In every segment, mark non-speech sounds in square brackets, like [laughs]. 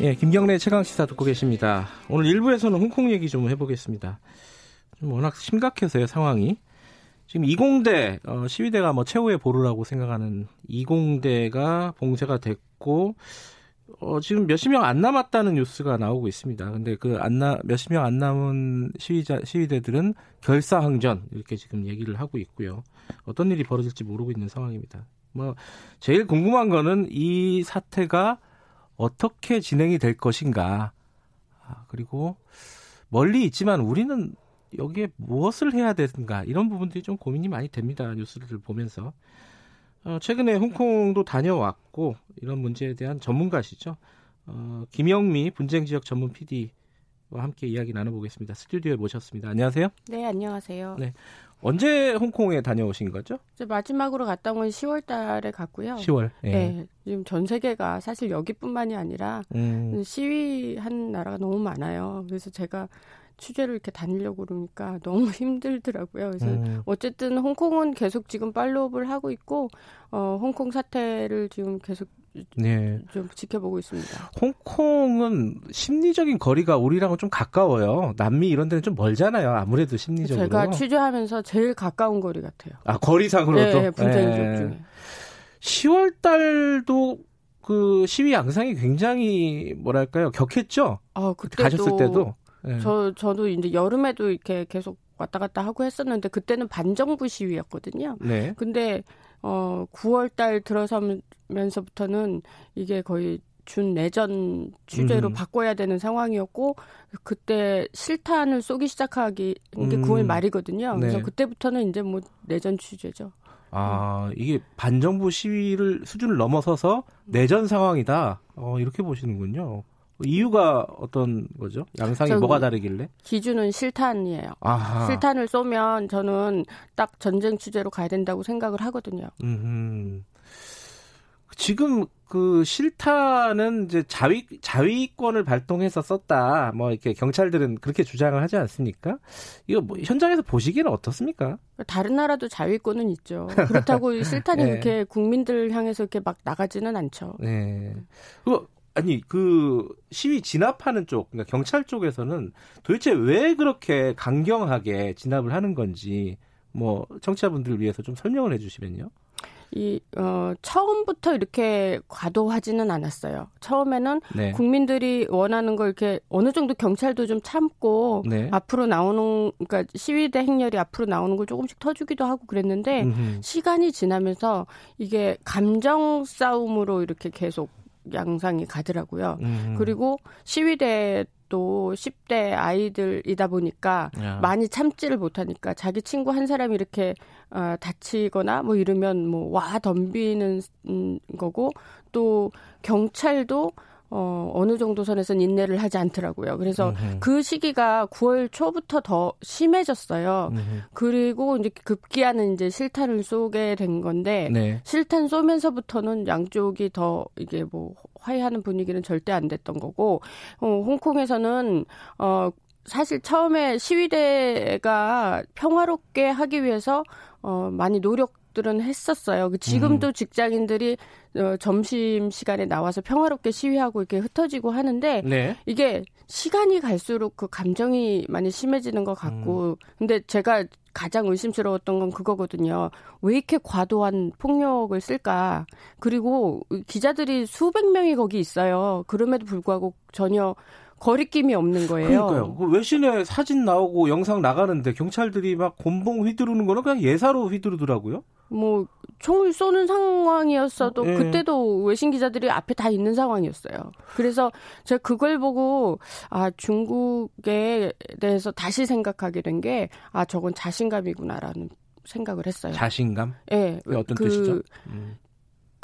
예, 김경래 최강 시사 듣고 계십니다. 오늘 1부에서는 홍콩 얘기 좀 해보겠습니다. 좀 워낙 심각해서요 상황이. 지금 이공대 어, 시위대가 뭐 최후의 보루라고 생각하는 이공대가 봉쇄가 됐고 어, 지금 몇십 명 안 남았다는 뉴스가 나오고 있습니다. 근데 그 안 나 몇십 명 안 남은 시위자 시위대들은 결사항전 이렇게 지금 얘기를 하고 있고요. 어떤 일이 벌어질지 모르고 있는 상황입니다. 뭐 제일 궁금한 거는 이 사태가 어떻게 진행이 될 것인가. 아, 그리고 멀리 있지만 우리는 여기에 무엇을 해야 되는가 이런 부분들이 좀 고민이 많이 됩니다. 뉴스를 보면서. 어, 최근에 홍콩도 다녀왔고 이런 문제에 대한 전문가시죠. 어, 김영미 분쟁 지역 전문 PD와 함께 이야기 나눠보겠습니다. 스튜디오에 모셨습니다. 안녕하세요. 네, 안녕하세요. 네. 언제 홍콩에 다녀오신 거죠? 마지막으로 갔다 온 건 10월 달에 갔고요. 10월. 예. 네. 지금 전 세계가 사실 여기뿐만이 아니라 음. 시위한 나라가 너무 많아요. 그래서 제가 취재를 이렇게 다니려고 그러니까 [laughs] 너무 힘들더라고요. 그래서 음. 어쨌든 홍콩은 계속 지금 팔로업을 하고 있고 어 홍콩 사태를 지금 계속 네. 좀 지켜보고 있습니다. 홍콩은 심리적인 거리가 우리랑은 좀 가까워요. 남미 이런 데는 좀 멀잖아요. 아무래도 심리적으로. 제가 취재하면서 제일 가까운 거리 같아요. 아 거리상으로도. 네, 분쟁 네. 중에. 10월 달도 그 시위 양상이 굉장히 뭐랄까요 격했죠. 아 그때 가셨을 때도. 네. 저 저도 이제 여름에도 이렇게 계속 왔다 갔다 하고 했었는데 그때는 반정부 시위였거든요. 네. 근데 어 9월 달 들어서면서부터는 이게 거의 준 내전 취재로 음. 바꿔야 되는 상황이었고 그때 실탄을 쏘기 시작하기 이게 음. 9월 말이거든요. 네. 그래서 그때부터는 이제 뭐 내전 취재죠. 아 이게 반정부 시위를 수준을 넘어서서 내전 상황이다. 어, 이렇게 보시는군요. 이유가 어떤 거죠? 양상이 뭐가 다르길래? 기준은 실탄이에요. 아하. 실탄을 쏘면 저는 딱 전쟁 취재로 가야 된다고 생각을 하거든요. 음. 지금 그 실탄은 이제 자위 자위권을 발동해서 썼다. 뭐 이렇게 경찰들은 그렇게 주장을 하지 않습니까? 이거 뭐 현장에서 보시기에는 어떻습니까? 다른 나라도 자위권은 있죠. 그렇다고 [laughs] 실탄이 네. 그렇게 국민들 향해서 이렇게 막 나가지는 않죠. 네. 그 아니 그 시위 진압하는 쪽, 그러니까 경찰 쪽에서는 도대체 왜 그렇게 강경하게 진압을 하는 건지 뭐 청취자분들을 위해서 좀 설명을 해주시면요. 이, 어, 처음부터 이렇게 과도하지는 않았어요. 처음에는 네. 국민들이 원하는 걸 이렇게 어느 정도 경찰도 좀 참고 네. 앞으로 나오는, 그러니까 시위대 행렬이 앞으로 나오는 걸 조금씩 터주기도 하고 그랬는데 음흠. 시간이 지나면서 이게 감정 싸움으로 이렇게 계속 양상이 가더라고요. 음. 그리고 시위대 또 10대 아이들이다 보니까 야. 많이 참지를 못하니까 자기 친구 한 사람이 이렇게 어, 다치거나 뭐 이러면 뭐 와 덤비는 음, 거고 또 경찰도 어, 어느 정도 선에서는 인내를 하지 않더라고요. 그래서 음흠. 그 시기가 9월 초부터 더 심해졌어요. 음흠. 그리고 이제 급기야는 이제 실탄을 쏘게 된 건데 네. 실탄 쏘면서부터는 양쪽이 더 이게 뭐 화해하는 분위기는 절대 안 됐던 거고 어, 홍콩에서는 어 사실 처음에 시위대가 평화롭게 하기 위해서 어 많이 노력 들은 했었어요. 그 지금도 음. 직장인들이 어, 점심 시간에 나와서 평화롭게 시위하고 이렇게 흩어지고 하는데 네. 이게 시간이 갈수록 그 감정이 많이 심해지는 것 같고 음. 근데 제가 가장 의심스러웠던 건 그거거든요. 왜 이렇게 과도한 폭력을 쓸까? 그리고 기자들이 수백 명이 거기 있어요. 그럼에도 불구하고 전혀 거리낌이 없는 거예요. 그러니까요. 그 외신에 사진 나오고 영상 나가는데 경찰들이 막 곤봉 휘두르는 거는 그냥 예사로 휘두르더라고요. 뭐 총을 쏘는 상황이었어도 네. 그때도 외신 기자들이 앞에 다 있는 상황이었어요. 그래서 제가 그걸 보고 아 중국에 대해서 다시 생각하게 된 게 아 저건 자신감이구나라는 생각을 했어요. 자신감? 예. 네. 어떤 그, 뜻이죠? 음.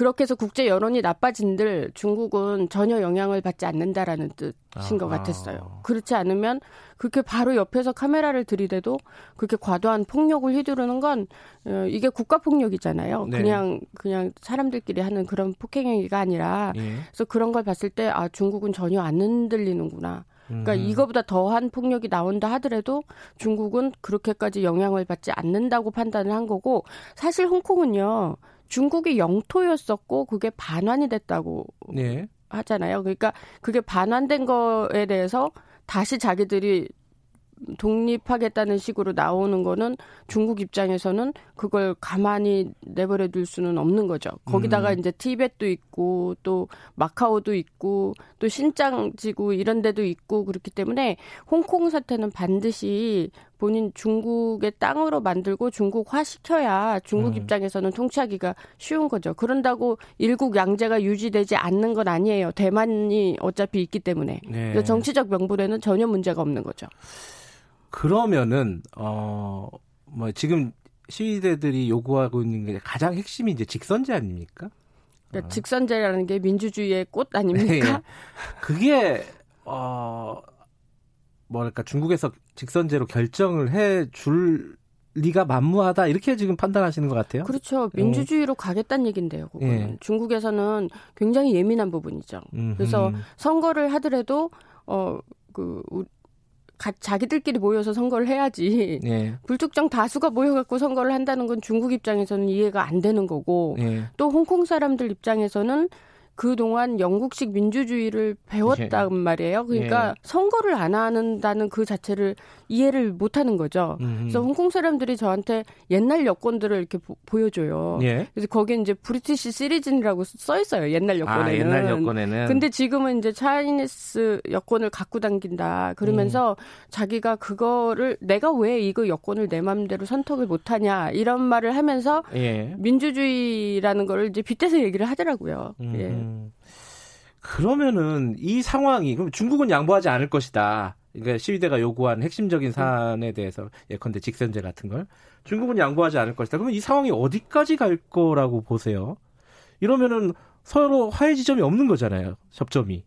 그렇게 해서 국제 여론이 나빠진들 중국은 전혀 영향을 받지 않는다라는 뜻인 것 같았어요. 그렇지 않으면 그렇게 바로 옆에서 카메라를 들이대도 그렇게 과도한 폭력을 휘두르는 건 어, 이게 국가 폭력이잖아요. 네. 그냥 그냥 사람들끼리 하는 그런 폭행 행위가 아니라 예. 그래서 그런 걸 봤을 때 아 중국은 전혀 안 흔들리는구나. 그러니까 음. 이거보다 더한 폭력이 나온다 하더라도 중국은 그렇게까지 영향을 받지 않는다고 판단을 한 거고 사실 홍콩은요 중국이 영토였었고 그게 반환이 됐다고 네. 하잖아요. 그러니까 그게 반환된 거에 대해서 다시 자기들이 독립하겠다는 식으로 나오는 거는 중국 입장에서는 그걸 가만히 내버려 둘 수는 없는 거죠. 거기다가 음. 이제 티벳도 있고 또 마카오도 있고 또 신장 지구 이런 데도 있고 그렇기 때문에 홍콩 사태는 반드시 본인 중국의 땅으로 만들고 중국화 시켜야 중국 음. 입장에서는 통치하기가 쉬운 거죠. 그런다고 일국 양제가 유지되지 않는 건 아니에요. 대만이 어차피 있기 때문에. 네. 정치적 명분에는 전혀 문제가 없는 거죠. 그러면은 어 뭐 지금 시위대들이 요구하고 있는 게 가장 핵심이 이제 직선제 아닙니까? 그러니까 어. 직선제라는 게 민주주의의 꽃 아닙니까? 네. [laughs] 그게 어 뭐랄까 중국에서 직선제로 결정을 해 줄 리가 만무하다 이렇게 지금 판단하시는 것 같아요. 그렇죠. 민주주의로 음. 가겠다는 얘긴데요. 예. 중국에서는 굉장히 예민한 부분이죠. 음흠. 그래서 선거를 하더라도 어그 가, 자기들끼리 모여서 선거를 해야지 네. [laughs] 불특정 다수가 모여갖고 선거를 한다는 건 중국 입장에서는 이해가 안 되는 거고 네. 또 홍콩 사람들 입장에서는 그동안 영국식 민주주의를 배웠단 예. 말이에요. 그러니까 예. 선거를 안 한다는 그 자체를 이해를 못 하는 거죠. 음흠. 그래서 홍콩 사람들이 저한테 옛날 여권들을 이렇게 보, 여줘요 예. 그래서 거기 이제 브리티시 시리즌이라고 써 있어요. 옛날 아, 여권에는. 아, 옛날 여권에는. 근데 지금은 이제 차이니스 여권을 갖고 당긴다. 그러면서 음. 자기가 그거를 내가 왜 이거 여권을 내 맘대로 선택을 못 하냐 이런 말을 하면서 예. 민주주의라는 거를 이제 빗대서 얘기를 하더라고요. 음. 예. 그러면은 이 상황이 그럼 중국은 양보하지 않을 것이다. 그러니까 시위대가 요구한 핵심적인 사안에 대해서 예컨대 직선제 같은 걸 중국은 양보하지 않을 것이다. 그러면 이 상황이 어디까지 갈 거라고 보세요? 이러면은 서로 화해 지점이 없는 거잖아요. 접점이.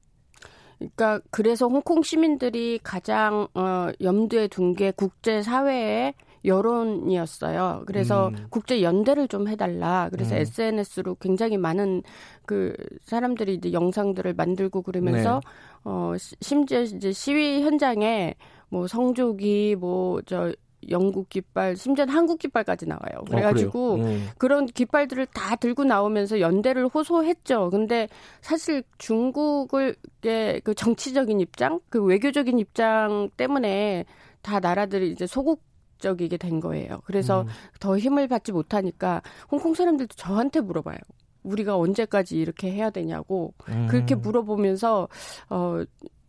그러니까 그래서 홍콩 시민들이 가장 어 염두에 둔 게 국제 사회에 여론이었어요. 그래서 음. 국제 연대를 좀 해달라. 그래서 음. SNS로 굉장히 많은 그 사람들이 이제 영상들을 만들고 그러면서 네. 어 심지어 이제 시위 현장에 뭐 성조기 뭐저 영국 깃발, 심지어는 한국 깃발까지 나와요. 어, 그래가지고 어, 음. 그런 깃발들을 다 들고 나오면서 연대를 호소했죠. 근데 사실 중국을 그 정치적인 입장, 그 외교적인 입장 때문에 다 나라들이 이제 소국 적이게 된 거예요. 그래서 음. 더 힘을 받지 못하니까 홍콩 사람들도 저한테 물어봐요. 우리가 언제까지 이렇게 해야 되냐고 음. 그렇게 물어보면서 어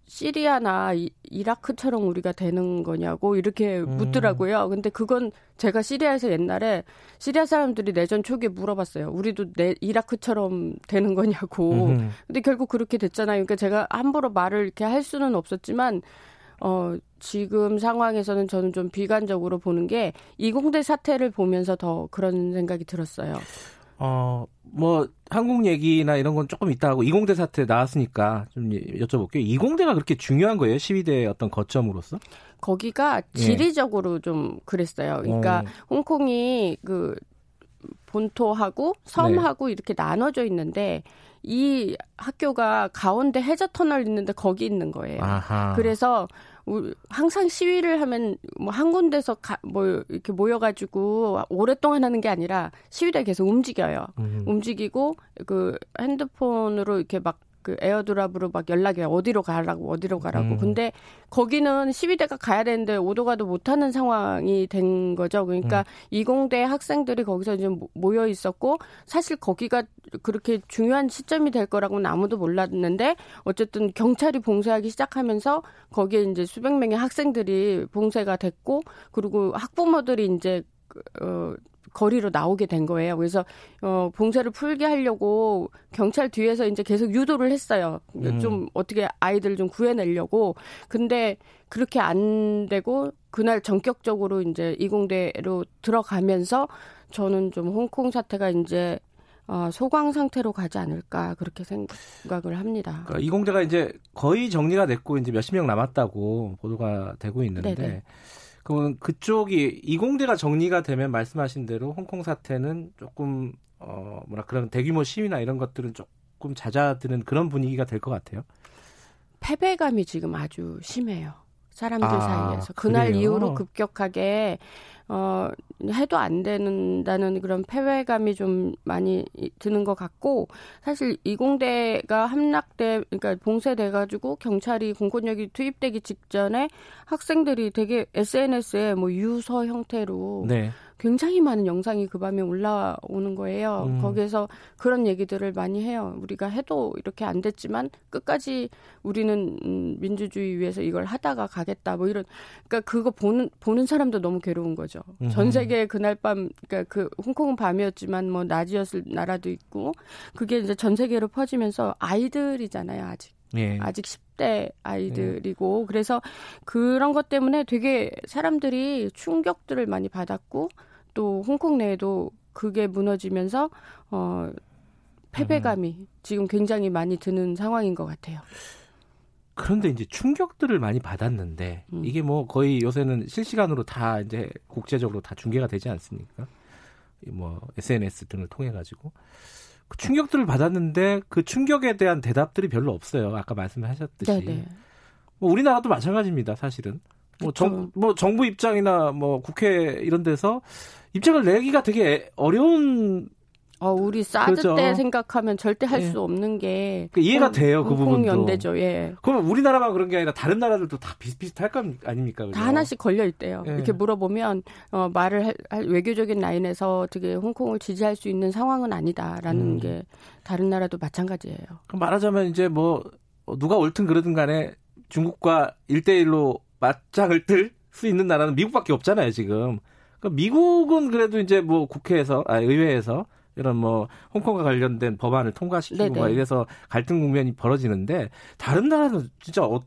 시리아나 이, 라크처럼 우리가 되는 거냐고 이렇게 음. 묻더라고요. 근데 그건 제가 시리아에서 옛날에 시리아 사람들이 내전 초기에 물어봤어요. 우리도 내 이라크처럼 되는 거냐고. 음. 근데 결국 그렇게 됐잖아요. 그러니까 제가 함부로 말을 이렇게 할 수는 없었지만 어, 지금 상황에서는 저는 좀 비관적으로 보는 게 이공대 사태를 보면서 더 그런 생각이 들었어요. 어, 뭐, 한국 얘기나 이런 건 조금 있다 하고 이공대 사태 나왔으니까 좀 여쭤볼게요. 이공대가 그렇게 중요한 거예요? 시위대의 어떤 거점으로서? 거기가 예. 지리적으로 예. 좀 그랬어요. 그러니까 어. 홍콩이 그 본토하고 섬하고 네. 이렇게 나눠져 있는데 이 학교가 가운데 해저 터널 있는데 거기 있는 거예요. 아하. 그래서 항상 시위를 하면 뭐 한 군데서 가, 뭐 이렇게 모여가지고 오랫동안 하는 게 아니라 시위대 계속 움직여요. 음. 움직이고 그 핸드폰으로 이렇게 막 그 에어드랍으로 막 연락이 어디로 가라고 어디로 가라고. 음. 근데 거기는 시위대가 가야 되는데 오도 가도 못하는 상황이 된 거죠. 그러니까 음. 이공대 학생들이 거기서 좀 모여 있었고 사실 거기가 그렇게 중요한 시점이 될 거라고는 아무도 몰랐는데 어쨌든 경찰이 봉쇄하기 시작하면서 거기에 이제 수백 명의 학생들이 봉쇄가 됐고 그리고 학부모들이 이제 그, 어 거리로 나오게 된 거예요. 그래서 어 봉쇄를 풀게 하려고 경찰 뒤에서 이제 계속 유도를 했어요. 음. 좀 어떻게 아이들을 좀 구해내려고. 근데 그렇게 안 되고 그날 전격적으로 이제 이공대로 들어가면서 저는 좀 홍콩 사태가 이제 어, 소강 상태로 가지 않을까 그렇게 생각을 합니다. 그러니까 이공대가 이제 거의 정리가 됐고 이제 몇십 명 남았다고 보도가 되고 있는데 네네. 그러면 그쪽이 이공대가 정리가 되면 말씀하신 대로 홍콩 사태는 조금 어 뭐라 그런 대규모 시위나 이런 것들은 조금 잦아드는 그런 분위기가 될 것 같아요. 패배감이 지금 아주 심해요. 사람들 아, 사이에서 그날 그래요? 이후로 급격하게 어 해도 안 된다는 그런 패배감이 좀 많이 드는 것 같고 사실 이공대가 함락돼 그러니까 봉쇄돼 가지고 경찰이 공권력이 투입되기 직전에 학생들이 되게 SNS에 뭐 유서 형태로 네. 굉장히 많은 영상이 그 밤에 올라오는 거예요. 음. 거기에서 그런 얘기들을 많이 해요. 우리가 해도 이렇게 안 됐지만 끝까지 우리는 음, 민주주의 위해서 이걸 하다가 가겠다. 뭐 이런 그러니까 그거 보는 보는 사람도 너무 괴로운 거죠. 음. 전 세계 그날 밤 그러니까 그 홍콩은 밤이었지만 뭐 낮이었을 나라도 있고 그게 이제 전 세계로 퍼지면서 아이들이잖아요, 아직. 예. 아직 10대 아이들이고 예. 그래서 그런 것 때문에 되게 사람들이 충격들을 많이 받았고 또 홍콩 내에도 그게 무너지면서 어 패배감이 음. 지금 굉장히 많이 드는 상황인 것 같아요. 그런데 이제 충격들을 많이 받았는데 음. 이게 뭐 거의 요새는 실시간으로 다 이제 국제적으로 다 중계가 되지 않습니까? 뭐 SNS 등을 통해 가지고 그 충격들을 받았는데 그 충격에 대한 대답들이 별로 없어요. 아까 말씀하셨듯이. 네네. 뭐 우리나라도 마찬가지입니다. 사실은. 뭐, 정, 뭐 정부 입장이나 뭐 국회 이런 데서 입장을 내기가 되게 어려운 어, 우리 사드 그렇죠. 때 생각하면 절대 할수 예. 없는 게그 이해가 돼요 그 부분도. 연대죠. 예. 그러면 우리나라만 그런 게 아니라 다른 나라들도 다 비슷비슷할 거 아닙니까? 그죠? 다 하나씩 걸려 있대요. 예. 이렇게 물어보면 어, 말을 할, 할, 외교적인 라인에서 어떻게 홍콩을 지지할 수 있는 상황은 아니다라는 음. 게 다른 나라도 마찬가지예요. 그럼 말하자면 이제 뭐 누가 옳든 그러든 간에 중국과 일대일로 맞짱을 뜰 수 있는 나라는 미국밖에 없잖아요 지금. 그러니까 미국은 그래도 이제 뭐 국회에서 아 의회에서 이런 뭐 홍콩과 관련된 법안을 통과시키고 막 이래서 갈등 국면이 벌어지는데 다른 나라는 진짜 어,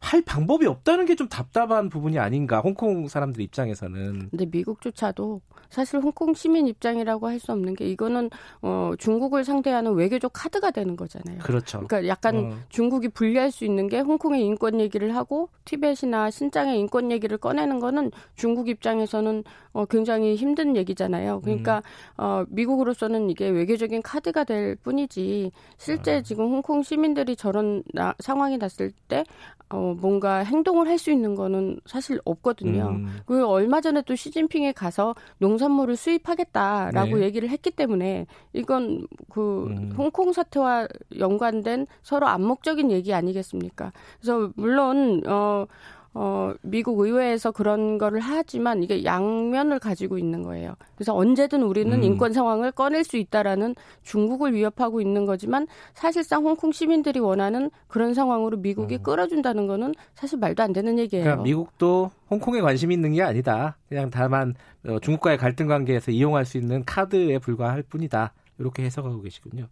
할 방법이 없다는 게 좀 답답한 부분이 아닌가 홍콩 사람들 입장에서는. 근데 미국조차도 사실 홍콩 시민 입장이라고 할 수 없는 게 이거는 어 중국을 상대하는 외교적 카드가 되는 거잖아요. 그렇죠. 그러니까 약간 어. 중국이 불리할 수 있는 게 홍콩의 인권 얘기를 하고 티벳이나 신장의 인권 얘기를 꺼내는 거는 중국 입장에서는 어 굉장히 힘든 얘기잖아요. 그러니까 음. 어 미국으로서 는 이게 외교적인 카드가 될 뿐이지 실제 아. 지금 홍콩 시민들이 저런 나, 상황이 났을 때 어, 뭔가 행동을 할 수 있는 거는 사실 없거든요. 음. 그 얼마 전에 또 시진핑에 가서 농산물을 수입하겠다라고 네. 얘기를 했기 때문에 이건 그 음. 홍콩 사태와 연관된 서로 암묵적인 얘기 아니겠습니까? 그래서 물론 어 어, 미국 의회에서 그런 거를 하지만 이게 양면을 가지고 있는 거예요. 그래서 언제든 우리는 음. 인권 상황을 꺼낼 수 있다라는 중국을 위협하고 있는 거지만 사실상 홍콩 시민들이 원하는 그런 상황으로 미국이 음. 끌어준다는 거는 사실 말도 안 되는 얘기예요. 그러니까 미국도 홍콩에 관심이 있는 게 아니다. 그냥 다만 어, 중국과의 갈등 관계에서 이용할 수 있는 카드에 불과할 뿐이다. 이렇게 해석하고 계시군요.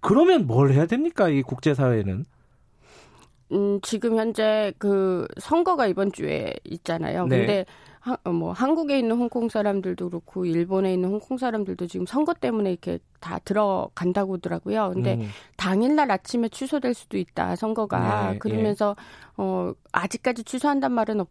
그러면 뭘 해야 됩니까? 이 국제사회는? 음, 지금 현재 그 선거가 이번 주에 있잖아요. 네. 근데 하, 어, 뭐 한국에 있는 홍콩 사람들도 그렇고 일본에 있는 홍콩 사람들도 지금 선거 때문에 이렇게 다 들어간다고 하더라고요. 근데 음. 당일날 아침에 취소될 수도 있다 선거가 네, 예. 그러면서 예. 어 아직까지 취소한단 말은 없,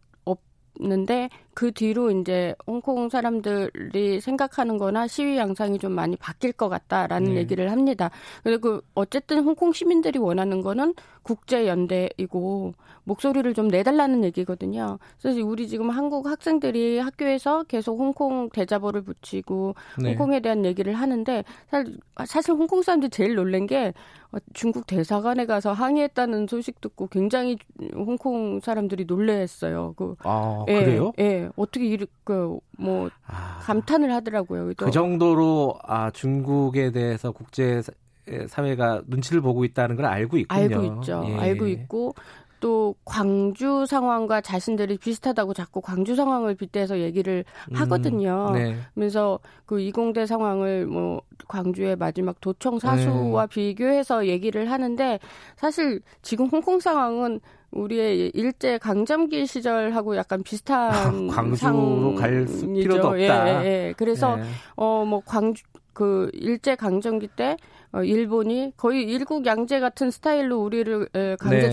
없는데 그 뒤로 이제 홍콩 사람들이 생각하는 거나 시위 양상이 좀 많이 바뀔 것 같다라는 네. 얘기를 합니다. 그리고 어쨌든 홍콩 시민들이 원하는 거는 국제 연대이고 목소리를 좀 내달라는 얘기거든요. 그래서 우리 지금 한국 학생들이 학교에서 계속 홍콩 대자보를 붙이고 네. 홍콩에 대한 얘기를 하는데 사실, 홍콩 사람들이 제일 놀란 게 어, 중국 대사관에 가서 항의했다는 소식 듣고 굉장히 홍콩 사람들이 놀래했어요. 그 아, 예, 그래요? 예. 어떻게 이렇게 뭐 아, 감탄을 하더라고요. 그 정도로 아 중국에 대해서 국제 사회가 눈치를 보고 있다는 걸 알고 있군요. 알고 있죠. 예. 알고 있고 또 광주 상황과 자신들이 비슷하다고 자꾸 광주 상황을 빗대서 얘기를 음, 하거든요. 음, 네. 그래서 그 이공대 상황을 뭐 광주의 마지막 도청 사수와 네. 비교해서 얘기를 하는데 사실 지금 홍콩 상황은 우리의 일제 강점기 시절하고 약간 비슷한 [laughs] 광주로 갈 필요도 없다. 예, 예, 예. 그래서 네. 어뭐 광주 그 일제 강점기 때 어, 일본이 거의 일국 양제 같은 스타일로 우리를 강제 네.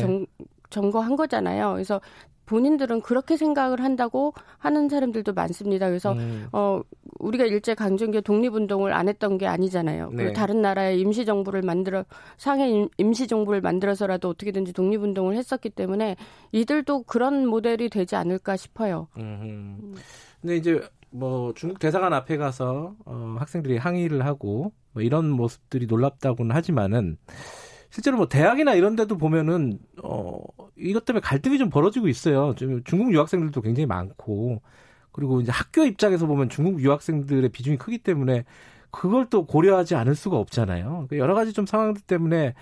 점거한 거잖아요. 그래서 본인들은 그렇게 생각을 한다고 하는 사람들도 많습니다. 그래서 음. 어 우리가 일제 강점기 독립운동을 안 했던 게 아니잖아요. 네. 그 다른 나라의 임시 정부를 만들어 상해 임시 정부를 만들어서라도 어떻게든지 독립운동을 했었기 때문에 이들도 그런 모델이 되지 않을까 싶어요. 음. 근데 이제 뭐 중국 대사관 앞에 가서 어, 학생들이 항의를 하고 뭐 이런 모습들이 놀랍다고는 하지만은 실제로 뭐 대학이나 이런 데도 보면은 어 이것 때문에 갈등이 좀 벌어지고 있어요. 좀 중국 유학생들도 굉장히 많고 그리고 이제 학교 입장에서 보면 중국 유학생들의 비중이 크기 때문에 그걸 또 고려하지 않을 수가 없잖아요. 그러니까 여러 가지 좀 상황들 때문에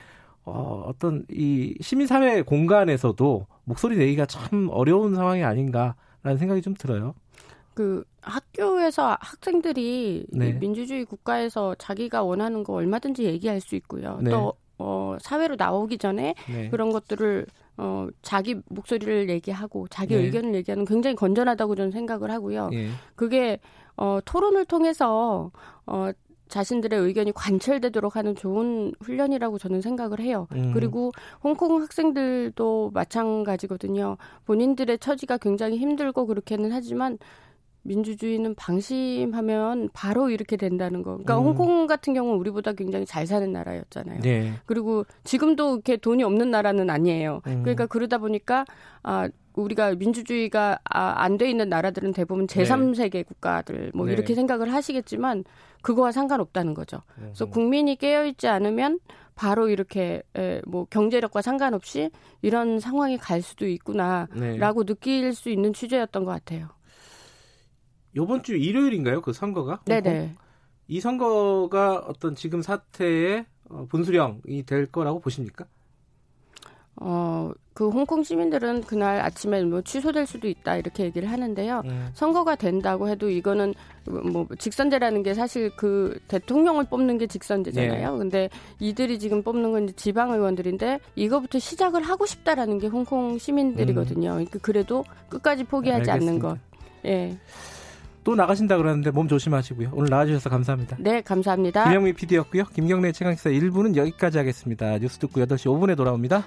어, 어떤 이 시민 사회 공간에서도 목소리 내기가 참 어려운 상황이 아닌가라는 생각이 좀 들어요. 그 학교에서 학생들이 네. 민주주의 국가에서 자기가 원하는 거 얼마든지 얘기할 수 있고요. 네. 또 어, 사회로 나오기 전에 네. 그런 것들을 어, 자기 목소리를 얘기하고 자기 네. 의견을 얘기하는 굉장히 건전하다고 저는 생각을 하고요. 예. 그게 어, 토론을 통해서 어, 자신들의 의견이 관철되도록 하는 좋은 훈련이라고 저는 생각을 해요. 음. 그리고 홍콩 학생들도 마찬가지거든요. 본인들의 처지가 굉장히 힘들고 그렇게는 하지만 민주주의는 방심하면 바로 이렇게 된다는 거. 그러니까 음. 홍콩 같은 경우는 우리보다 굉장히 잘 사는 나라였잖아요. 네. 그리고 지금도 이렇게 돈이 없는 나라는 아니에요. 음. 그러니까 그러다 보니까 아 우리가 민주주의가 아, 안 돼 있는 나라들은 대부분 제3세계 네. 국가들 뭐 네. 이렇게 생각을 하시겠지만 그거와 상관없다는 거죠. 그래서 국민이 깨어 있지 않으면 바로 이렇게 에, 뭐 경제력과 상관없이 이런 상황이 갈 수도 있구나라고 네. 느낄 수 있는 취재였던 것 같아요. 요번 주 일요일인가요? 그 선거가? 네네. 이 선거가 어떤 지금 사태의 어, 분수령이 될 거라고 보십니까? 어, 그 홍콩 시민들은 그날 아침에 뭐 취소될 수도 있다 이렇게 얘기를 하는데요. 음. 선거가 된다고 해도 이거는 뭐 직선제라는 게 사실 그 대통령을 뽑는 게 직선제잖아요. 네. 근데 이들이 지금 뽑는 건 지방 의원들인데 이거부터 시작을 하고 싶다라는 게 홍콩 시민들이거든요. 음. 그러니까 그래도 끝까지 포기하지 알겠습니다. 않는 것. 예. 또 나가신다 그러는데 몸 조심하시고요. 오늘 나와주셔서 감사합니다. 네, 감사합니다. 김영미 PD였고요. 김경래 최강시사 1부는 여기까지 하겠습니다. 뉴스 듣고 8시 5분에 돌아옵니다.